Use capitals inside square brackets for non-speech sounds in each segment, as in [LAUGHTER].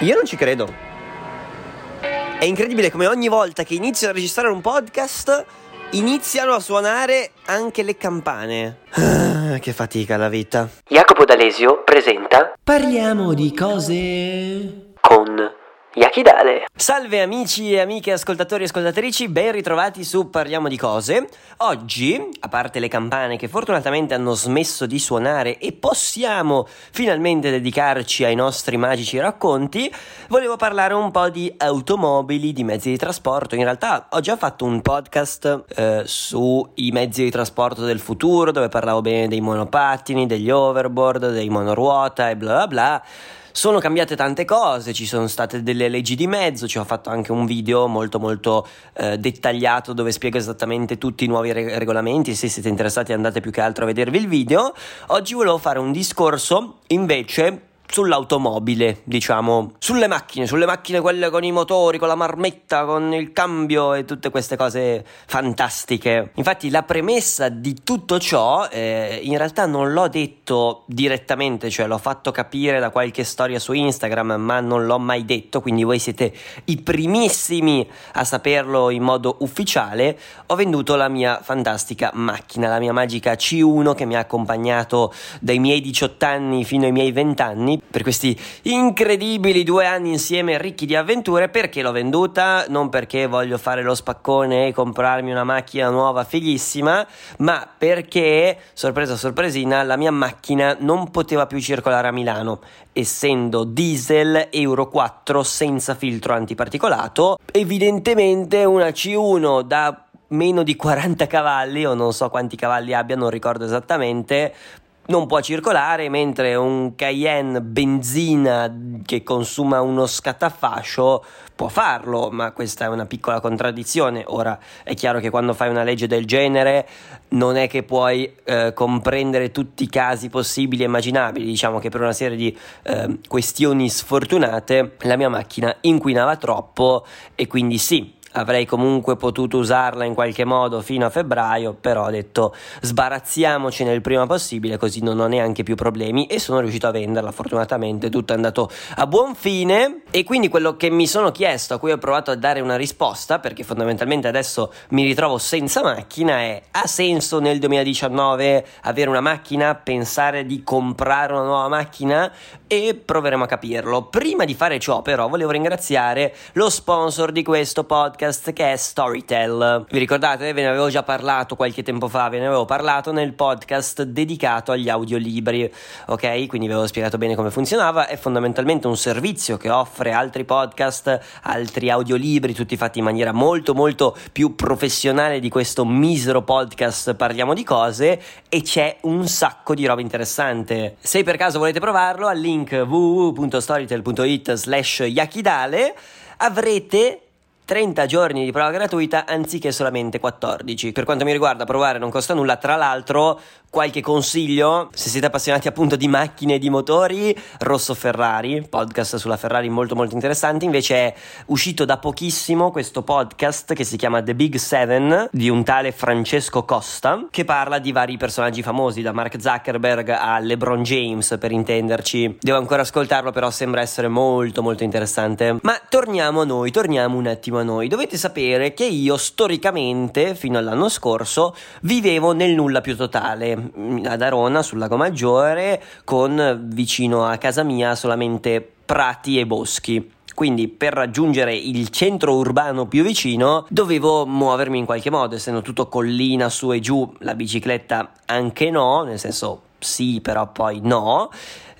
Io non ci credo. È incredibile come ogni volta che inizio a registrare un podcast iniziano a suonare anche le campane. Ah, che fatica la vita. Jacopo D'Alesio presenta Parliamo di cose con Yakidale. Salve amici e amiche ascoltatori e ascoltatrici, ben ritrovati su Parliamo di cose. Oggi, a parte le campane che fortunatamente hanno smesso di suonare e possiamo finalmente dedicarci ai nostri magici racconti, volevo parlare un po' di automobili, di mezzi di trasporto. In realtà ho già fatto un podcast eh, sui mezzi di trasporto del futuro dove parlavo bene dei monopattini, degli overboard, dei monoruota e bla bla bla. Sono cambiate tante cose, ci sono state delle leggi di mezzo, ci ho fatto anche un video molto molto eh, dettagliato dove spiego esattamente tutti i nuovi re- regolamenti, se siete interessati andate più che altro a vedervi il video. Oggi volevo fare un discorso invece sull'automobile, diciamo, sulle macchine, sulle macchine quelle con i motori, con la marmetta, con il cambio e tutte queste cose fantastiche. Infatti la premessa di tutto ciò eh, in realtà non l'ho detto direttamente, cioè l'ho fatto capire da qualche storia su Instagram, ma non l'ho mai detto, quindi voi siete i primissimi a saperlo in modo ufficiale. Ho venduto la mia fantastica macchina, la mia magica C1 che mi ha accompagnato dai miei 18 anni fino ai miei 20 anni per questi incredibili due anni insieme ricchi di avventure. Perché l'ho venduta? Non perché voglio fare lo spaccone e comprarmi una macchina nuova fighissima, ma perché, sorpresa sorpresina, la mia macchina non poteva più circolare a Milano, essendo diesel Euro 4 senza filtro antiparticolato. Evidentemente una C1 da meno di 40 cavalli o non so quanti cavalli abbia, non ricordo esattamente, non può circolare, mentre un Cayenne benzina che consuma uno scattafascio può farlo, ma questa è una piccola contraddizione. Ora è chiaro che quando fai una legge del genere non è che puoi eh, comprendere tutti i casi possibili e immaginabili, diciamo che per una serie di eh, questioni sfortunate la mia macchina inquinava troppo e quindi sì, avrei comunque potuto usarla in qualche modo fino a febbraio, però ho detto sbarazziamocene il prima possibile così non ho neanche più problemi. E sono riuscito a venderla fortunatamente, tutto è andato a buon fine. E quindi quello che mi sono chiesto, a cui ho provato a dare una risposta, perché fondamentalmente adesso mi ritrovo senza macchina, è ha senso nel 2019 avere una macchina, pensare di comprare una nuova macchina? E proveremo a capirlo. Prima di fare ciò però volevo ringraziare lo sponsor di questo podcast podcast che è Storytel. Vi ricordate? Ve ne avevo già parlato qualche tempo fa, ve ne avevo parlato nel podcast dedicato agli audiolibri, ok? Quindi vi avevo spiegato bene come funzionava, è fondamentalmente un servizio che offre altri podcast, altri audiolibri, tutti fatti in maniera molto molto più professionale di questo misero podcast Parliamo di cose e c'è un sacco di roba interessante. Se per caso volete provarlo, al link www.storytel.it slash yakidale avrete 30 giorni di prova gratuita anziché solamente 14. Per quanto mi riguarda, provare non costa nulla. Tra l'altro, qualche consiglio? Se siete appassionati appunto di macchine e di motori Rosso Ferrari podcast sulla Ferrari molto molto interessante. Invece è uscito da pochissimo questo podcast che si chiama The Big Seven di un tale Francesco Costa che parla di vari personaggi famosi da Mark Zuckerberg a LeBron James per intenderci. Devo ancora ascoltarlo però sembra essere molto molto interessante. Ma torniamo a noi torniamo un attimo a noi. Dovete sapere che io storicamente fino all'anno scorso vivevo nel nulla più totale ad Arona sul lago Maggiore con vicino a casa mia solamente prati e boschi. Quindi per raggiungere il centro urbano più vicino dovevo muovermi in qualche modo, essendo tutto collina su e giù, la bicicletta anche no, nel senso sì, però poi no.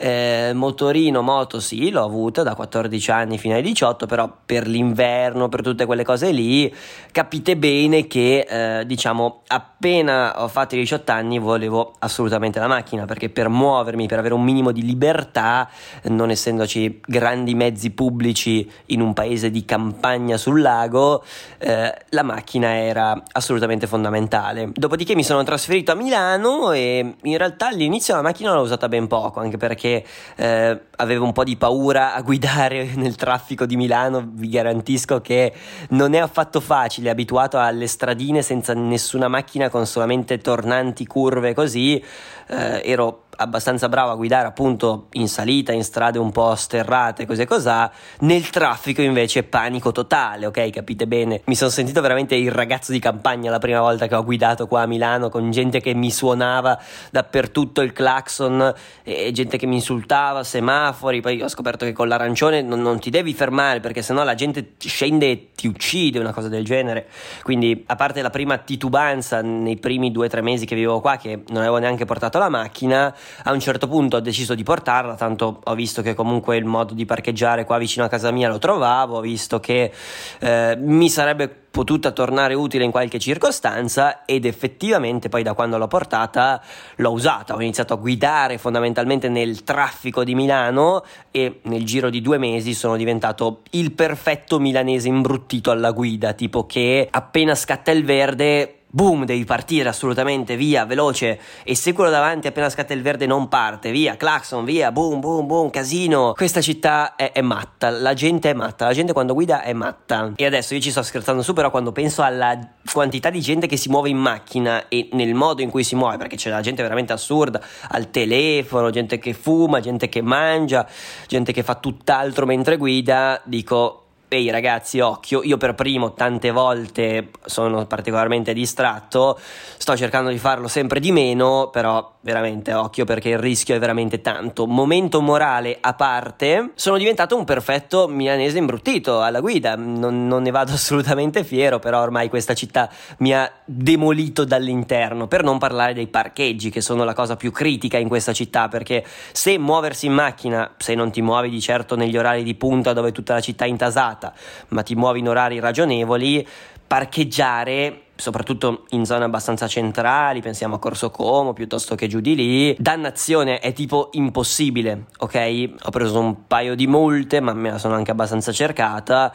Eh, motorino, moto sì, l'ho avuta da 14 anni fino ai 18, però per l'inverno, per tutte quelle cose lì, capite bene che eh, diciamo appena ho fatto i 18 anni volevo assolutamente la macchina perché per muovermi, per avere un minimo di libertà, non essendoci grandi mezzi pubblici in un paese di campagna sul lago, eh, la macchina era assolutamente fondamentale. Dopodiché mi sono trasferito a Milano e in realtà all'inizio la macchina l'ho usata ben poco, anche perché perché eh, avevo un po' di paura a guidare [LAUGHS] nel traffico di Milano, vi garantisco che non è affatto facile, abituato alle stradine senza nessuna macchina con solamente tornanti, curve così, eh, ero abbastanza bravo a guidare appunto in salita, in strade un po' sterrate, così e cos'ha, nel traffico invece panico totale, ok? Capite bene? Mi sono sentito veramente il ragazzo di campagna la prima volta che ho guidato qua a Milano con gente che mi suonava dappertutto il clacson e gente che mi insultava, semafori, poi ho scoperto che con l'arancione non, non ti devi fermare perché sennò la gente scende e ti uccide, una cosa del genere. Quindi a parte la prima titubanza nei primi due o tre mesi che vivevo qua che non avevo neanche portato la macchina, a un certo punto ho deciso di portarla, tanto ho visto che comunque il modo di parcheggiare qua vicino a casa mia lo trovavo, ho visto che eh, mi sarebbe potuta tornare utile in qualche circostanza ed effettivamente poi da quando l'ho portata l'ho usata, ho iniziato a guidare fondamentalmente nel traffico di Milano e nel giro di due mesi sono diventato il perfetto milanese imbruttito alla guida, tipo che appena scatta il verde boom, devi partire assolutamente, via, veloce, e se quello davanti appena scatta il verde non parte, via, clacson, via, boom, boom, boom, casino. Questa città è, è, matta, la gente è matta, la gente quando guida è matta. E adesso io ci sto scherzando su, però quando penso alla quantità di gente che si muove in macchina e nel modo in cui si muove, perché c'è la gente veramente assurda, al telefono, gente che fuma, gente che mangia, gente che fa tutt'altro mentre guida, dico Ehi ragazzi, occhio, io per primo tante volte sono particolarmente distratto, sto cercando di farlo sempre di meno, però veramente occhio perché il rischio è veramente tanto. Momento morale a parte, sono diventato un perfetto milanese imbruttito alla guida, non, non ne vado [LAUGHS] assolutamente fiero, però ormai questa città mi ha demolito dall'interno, per non parlare dei parcheggi che sono la cosa più critica in questa città, perché se muoversi in macchina, se non ti muovi di certo negli orari di punta dove tutta la città è intasata, giornata, ma ti muovi in orari ragionevoli, parcheggiare soprattutto in zone abbastanza centrali, pensiamo a Corso Como piuttosto che giù di lì, dannazione è tipo impossibile, ok? Ho preso un paio di multe, ma me la sono anche abbastanza cercata.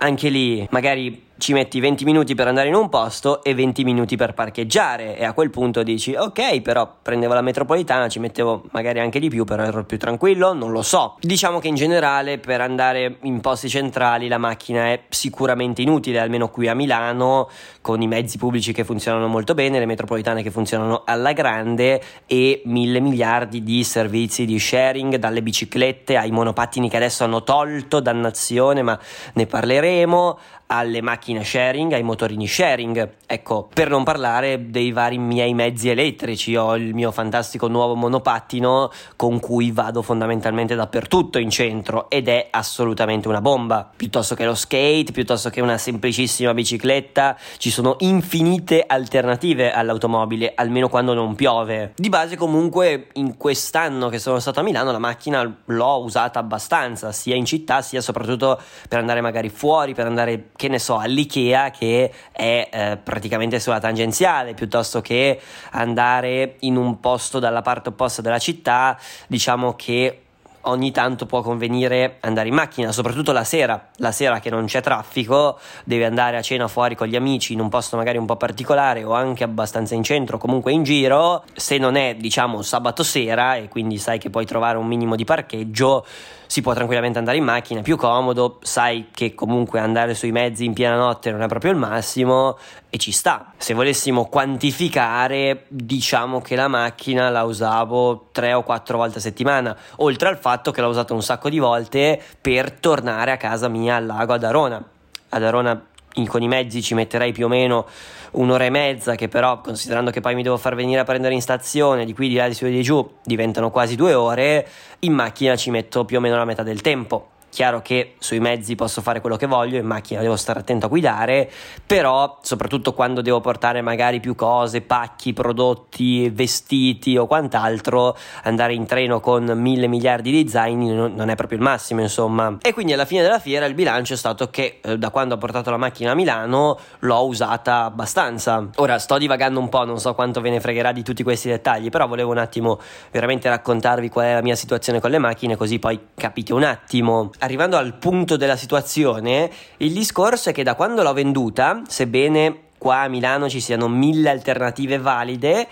Anche lì, magari ci metti 20 minuti per andare in un posto e 20 minuti per parcheggiare. E a quel punto dici ok però prendevo la metropolitana ci mettevo magari anche di più però ero più tranquillo non lo so. Diciamo che in generale per andare in posti centrali la macchina è sicuramente inutile almeno qui a Milano con i mezzi pubblici che funzionano molto bene le metropolitane che funzionano alla grande e mille miliardi di servizi di sharing dalle biciclette ai monopattini che adesso hanno tolto dannazione ma ne parleremo alle macchine sharing, ai motorini sharing. Ecco, per non parlare dei vari miei mezzi elettrici, ho il mio fantastico nuovo monopattino con cui vado fondamentalmente dappertutto in centro ed è assolutamente una bomba. Piuttosto che lo skate, piuttosto che una semplicissima bicicletta, ci sono infinite alternative all'automobile, almeno quando non piove. Di base comunque in quest'anno che sono stato a Milano la macchina l'ho usata abbastanza, sia in città sia soprattutto per andare magari fuori, per andare che ne so, all'IKEA che è eh, praticamente sulla tangenziale, piuttosto che andare in un posto dalla parte opposta della città, diciamo che ogni tanto può convenire andare in macchina, soprattutto la sera, la sera che non c'è traffico, devi andare a cena fuori con gli amici in un posto magari un po' particolare o anche abbastanza in centro, comunque in giro, se non è diciamo sabato sera e quindi sai che puoi trovare un minimo di parcheggio, si può tranquillamente andare in macchina, più comodo, sai che comunque andare sui mezzi in piena notte non è proprio il massimo e ci sta. Se volessimo quantificare, diciamo che la macchina la usavo tre o quattro volte a settimana, oltre al fatto che l'ho usata un sacco di volte per tornare a casa mia al lago ad Arona. Ad Arona con i mezzi ci metterei più o meno un'ora e mezza, che però, considerando che poi mi devo far venire a prendere in stazione, di qui di là di su e di giù, diventano quasi due ore, in macchina ci metto più o meno la metà del tempo. Chiaro che sui mezzi posso fare quello che voglio, in macchina devo stare attento a guidare, però soprattutto quando devo portare magari più cose, pacchi, prodotti, vestiti o quant'altro, andare in treno con mille miliardi di zaini non è proprio il massimo, insomma. E quindi alla fine della fiera il bilancio è stato che eh, da quando ho portato la macchina a Milano l'ho usata abbastanza. Ora sto divagando un po', non so quanto ve ne fregherà di tutti questi dettagli, però volevo un attimo veramente raccontarvi qual è la mia situazione con le macchine, così poi capite un attimo arrivando al punto della situazione, il discorso è che da quando l'ho venduta, sebbene qua a Milano ci siano mille alternative valide,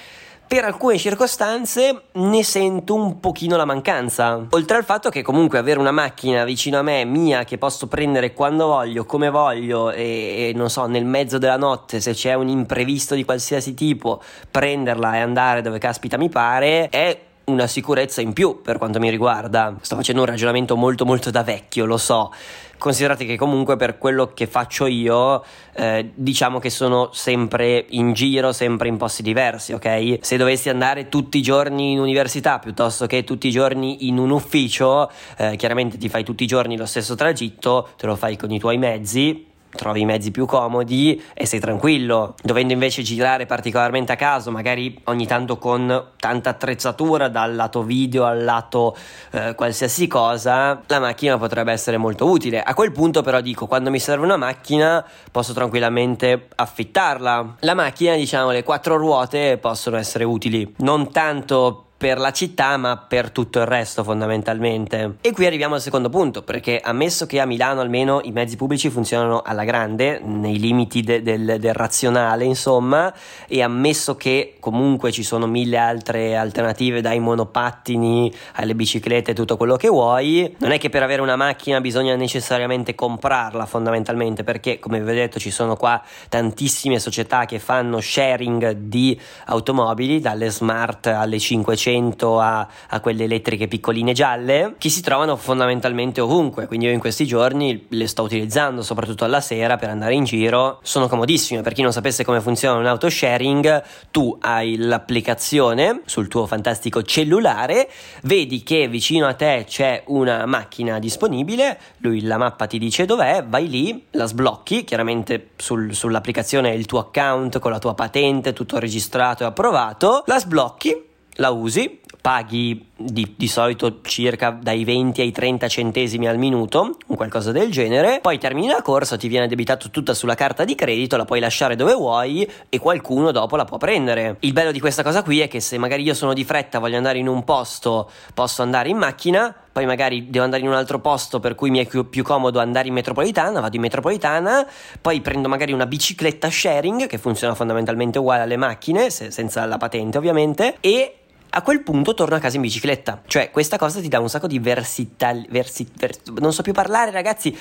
per alcune circostanze ne sento un pochino la mancanza. Oltre al fatto che comunque avere una macchina vicino a me, mia, che posso prendere quando voglio, come voglio e, e non so, nel mezzo della notte, se c'è un imprevisto di qualsiasi tipo, prenderla e andare dove caspita mi pare, è una sicurezza in più per quanto mi riguarda. Sto facendo un ragionamento molto molto da vecchio, lo so. Considerate che comunque per quello che faccio io, eh, diciamo che sono sempre in giro, sempre in posti diversi, ok? Se dovessi andare tutti i giorni in università piuttosto che tutti i giorni in un ufficio, eh, chiaramente ti fai tutti i giorni lo stesso tragitto, te lo fai con i tuoi mezzi, trovi i mezzi più comodi e sei tranquillo. Dovendo invece girare particolarmente a caso, magari ogni tanto con tanta attrezzatura dal lato video al lato eh, qualsiasi cosa, la macchina potrebbe essere molto utile. A quel punto però dico, quando mi serve una macchina posso tranquillamente affittarla. La macchina, diciamo, le quattro ruote possono essere utili, non tanto per la città ma per tutto il resto fondamentalmente. E qui arriviamo al secondo punto perché ammesso che a Milano almeno i mezzi pubblici funzionano alla grande, nei limiti de- del, del razionale insomma, e ammesso che comunque ci sono mille altre alternative dai monopattini alle biciclette tutto quello che vuoi, non è che per avere una macchina bisogna necessariamente comprarla fondamentalmente perché come vi ho detto ci sono qua tantissime società che fanno sharing di automobili dalle smart alle 500 500 a, a, quelle elettriche piccoline gialle che si trovano fondamentalmente ovunque. Quindi io in questi giorni le sto utilizzando soprattutto alla sera per andare in giro. Sono comodissime. Per chi non sapesse come funziona un auto sharing tu hai l'applicazione sul tuo fantastico cellulare vedi che vicino a te c'è una macchina disponibile lui la mappa ti dice dov'è vai lì la sblocchi. Chiaramente sul, sull'applicazione il tuo account con la tua patente tutto registrato e approvato la sblocchi la usi, paghi di, di, solito circa dai 20 ai 30 centesimi al minuto, un qualcosa del genere, poi termini la corsa, ti viene debitato tutta sulla carta di credito, la puoi lasciare dove vuoi e qualcuno dopo la può prendere. Il bello di questa cosa qui è che se magari io sono di fretta, voglio andare in un posto, posso andare in macchina, poi magari devo andare in un altro posto per cui mi è più, più comodo andare in metropolitana, vado in metropolitana, poi prendo magari una bicicletta sharing che funziona fondamentalmente uguale alle macchine, se, senza la patente ovviamente, e a quel punto torno a casa in bicicletta. Cioè, questa cosa ti dà un sacco di versital... Versi, vers, non so più parlare, ragazzi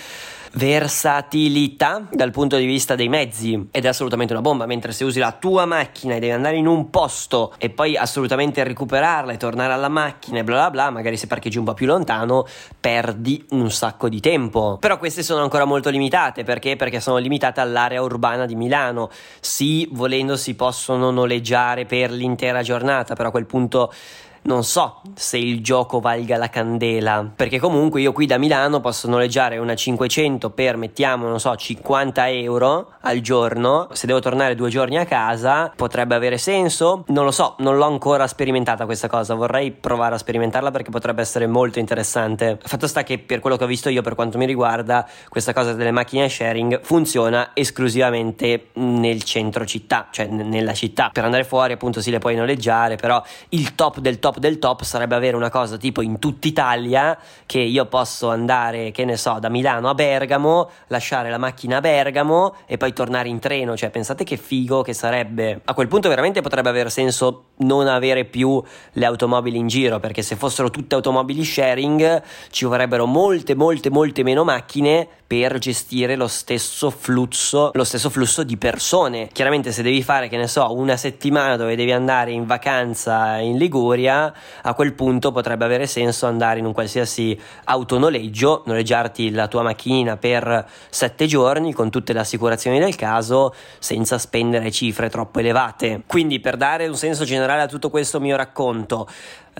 versatilità dal punto di vista dei mezzi ed è assolutamente una bomba, mentre se usi la tua macchina e devi andare in un posto e poi assolutamente recuperarla e tornare alla macchina e bla bla bla, magari se parcheggi un po' più lontano perdi un sacco di tempo. Però queste sono ancora molto limitate, perché? Perché sono limitate all'area urbana di Milano. Sì, volendo si possono noleggiare per l'intera giornata, però a quel punto non so se il gioco valga la candela, perché comunque io qui da Milano posso noleggiare una 500 per mettiamo, non so, 50 euro al giorno, se devo tornare due giorni a casa potrebbe avere senso, non lo so, non l'ho ancora sperimentata questa cosa, vorrei provare a sperimentarla perché potrebbe essere molto interessante. Fatto sta che per quello che ho visto io per quanto mi riguarda, questa cosa delle macchine sharing funziona esclusivamente nel centro città, cioè n- nella città. Per andare fuori appunto si le puoi noleggiare, però il top del top top del top sarebbe avere una cosa tipo in tutta Italia che io posso andare, che ne so, da Milano a Bergamo, lasciare la macchina a Bergamo e poi tornare in treno, cioè pensate che figo che sarebbe. A quel punto veramente potrebbe avere senso non avere più le automobili in giro, perché se fossero tutte automobili sharing ci vorrebbero molte molte molte meno macchine per gestire lo stesso flusso, lo stesso flusso di persone. Chiaramente se devi fare, che ne so, una settimana dove devi andare in vacanza in Liguria, a quel punto potrebbe avere senso andare in un qualsiasi autonoleggio, noleggiarti la tua macchina per sette giorni con tutte le assicurazioni del caso senza spendere cifre troppo elevate. Quindi per dare un senso generale a tutto questo mio racconto,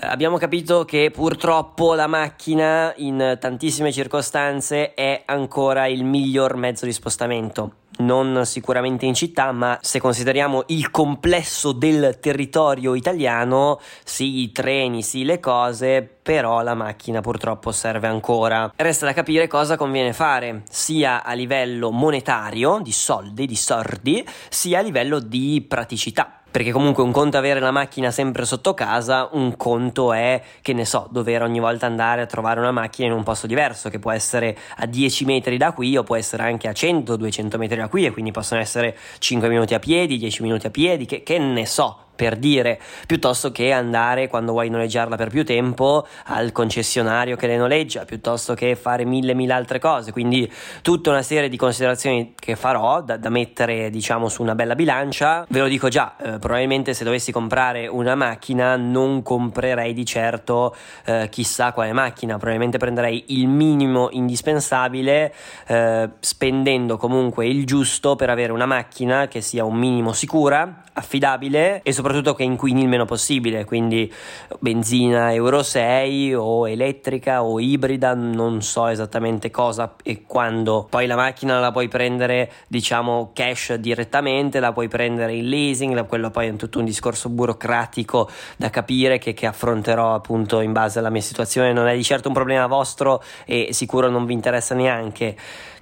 abbiamo capito che purtroppo la macchina in tantissime circostanze è ancora il miglior mezzo di spostamento. Non sicuramente in città, ma se consideriamo il complesso del territorio italiano, sì, i treni, sì, le cose, però la macchina purtroppo serve ancora. Resta da capire cosa conviene fare, sia a livello monetario, di soldi, di sordi, sia a livello di praticità perché comunque un conto è avere la macchina sempre sotto casa, un conto è, che ne so, dover ogni volta andare a trovare una macchina in un posto diverso, che può essere a 10 metri da qui o può essere anche a 100-200 metri da qui e quindi possono essere 5 minuti a piedi, 10 minuti a piedi, che, che ne so per dire, piuttosto che andare quando vuoi noleggiarla per più tempo al concessionario che le noleggia, piuttosto che fare mille mille altre cose. Quindi tutta una serie di considerazioni che farò da, da mettere diciamo su una bella bilancia. Ve lo dico già, eh, probabilmente se dovessi comprare una macchina non comprerei di certo eh, chissà quale macchina, probabilmente prenderei il minimo indispensabile eh, spendendo comunque il giusto per avere una macchina che sia un minimo sicura, affidabile e soprattutto che inquini il meno possibile, quindi benzina Euro 6 o elettrica o ibrida, non so esattamente cosa e quando. Poi la macchina la puoi prendere, diciamo, cash direttamente, la puoi prendere in leasing, quello poi è tutto un discorso burocratico da capire che, che affronterò appunto in base alla mia situazione, non è di certo un problema vostro e sicuro non vi interessa neanche.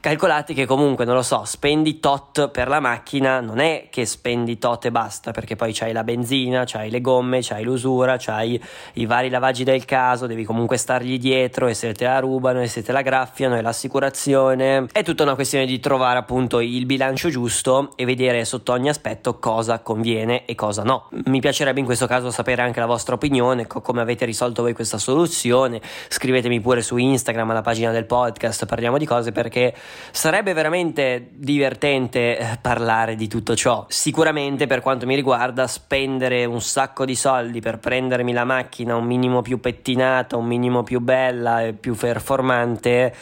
Calcolate che comunque, non lo so, spendi tot per la macchina, non è che spendi tot e basta, perché poi c'hai la benzina, c'hai le gomme, c'hai l'usura, c'hai i vari lavaggi del caso, devi comunque stargli dietro e se te la rubano e se te la graffiano e l'assicurazione. È tutta una questione di trovare appunto il bilancio giusto e vedere sotto ogni aspetto cosa conviene e cosa no. Mi piacerebbe in questo caso sapere anche la vostra opinione, co- come avete risolto voi questa soluzione. Scrivetemi pure su Instagram alla pagina del podcast, parliamo di cose perché Sarebbe veramente divertente eh, parlare di tutto ciò. Sicuramente per quanto mi riguarda spendere un sacco di soldi per prendermi la macchina un minimo più pettinata, un minimo più bella e più performante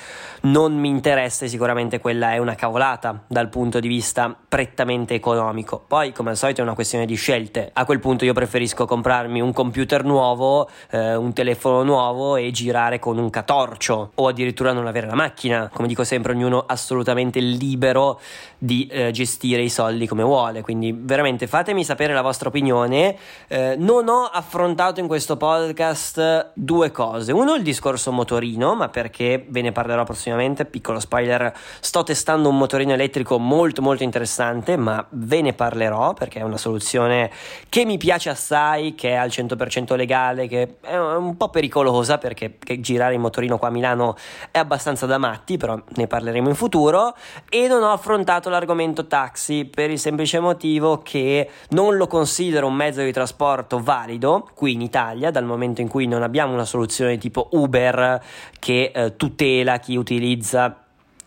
non mi interessa e sicuramente quella è una cavolata dal punto di vista prettamente economico. Poi come al solito è una questione di scelte. A quel punto io preferisco comprarmi un computer nuovo, eh, un telefono nuovo e girare con un catorcio o addirittura non avere la macchina. Come dico sempre ognuno assolutamente libero di eh, gestire i soldi come vuole. Quindi veramente fatemi sapere la vostra opinione. Eh, non ho affrontato in questo podcast due cose. Uno il discorso motorino, ma perché ve ne parlerò prossimamente, piccolo spoiler, sto testando un motorino elettrico molto molto interessante, ma ve ne parlerò perché è una soluzione che mi piace assai, che è al 100% legale, che è un po' pericolosa perché girare in motorino qua a Milano è abbastanza da matti, però ne parleremo in futuro. E non ho affrontato l'argomento taxi per il semplice motivo che non lo considero un mezzo di trasporto valido qui in Italia dal momento in cui non abbiamo una soluzione tipo Uber che eh, tutela chi utilizza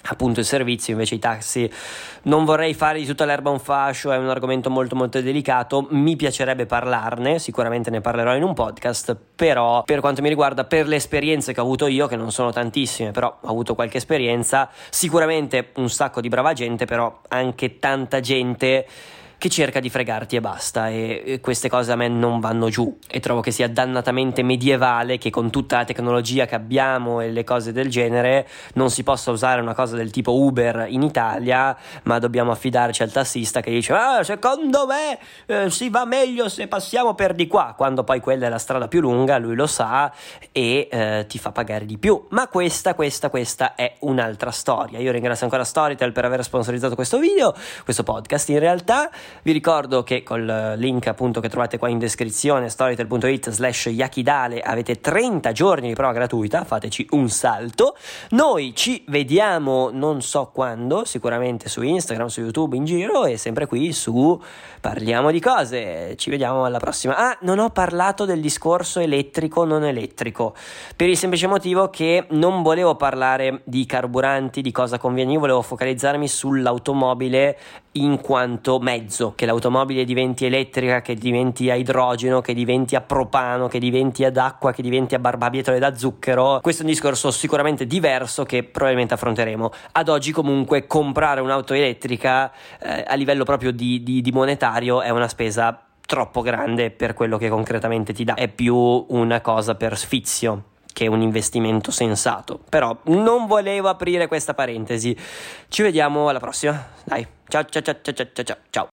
appunto il servizio, invece i taxi. Non vorrei fare di tutta l'erba un fascio, è un argomento molto molto delicato, mi piacerebbe parlarne, sicuramente ne parlerò in un podcast, però per quanto mi riguarda, per le esperienze che ho avuto io, che non sono tantissime, però ho avuto qualche esperienza, sicuramente un sacco di brava gente, però anche tanta gente che cerca di fregarti e basta e queste cose a me non vanno giù. E trovo che sia dannatamente medievale che con tutta la tecnologia che abbiamo e le cose del genere non si possa usare una cosa del tipo Uber in Italia ma dobbiamo affidarci al tassista che dice ah secondo me eh, si va meglio se passiamo per di qua quando poi quella è la strada più lunga lui lo sa e eh, ti fa pagare di più. Ma questa questa questa è un'altra storia. Io ringrazio ancora Storytel per aver sponsorizzato questo video questo podcast in realtà vi ricordo che col link appunto che trovate qua in descrizione storytel.it slash yakidale avete 30 giorni di prova gratuita, fateci un salto. Noi ci vediamo non so quando, sicuramente su Instagram, su YouTube, in giro e sempre qui su Parliamo di cose. Ci vediamo alla prossima. Ah, non ho parlato del discorso elettrico non elettrico, per il semplice motivo che non volevo parlare di carburanti, di cosa conviene, io volevo focalizzarmi sull'automobile in quanto mezzo, che l'automobile diventi elettrica, che diventi a idrogeno, che diventi a propano, che diventi ad acqua, che diventi a barbabietole da zucchero. Questo è un discorso sicuramente diverso che probabilmente affronteremo. Ad oggi comunque comprare un'auto elettrica eh, a livello proprio di, di, di monetario è una spesa troppo grande per quello che concretamente ti dà, è più una cosa per sfizio che un investimento sensato. Però non volevo aprire questa parentesi. Ci vediamo alla prossima. Dai, ciao ciao ciao ciao ciao ciao.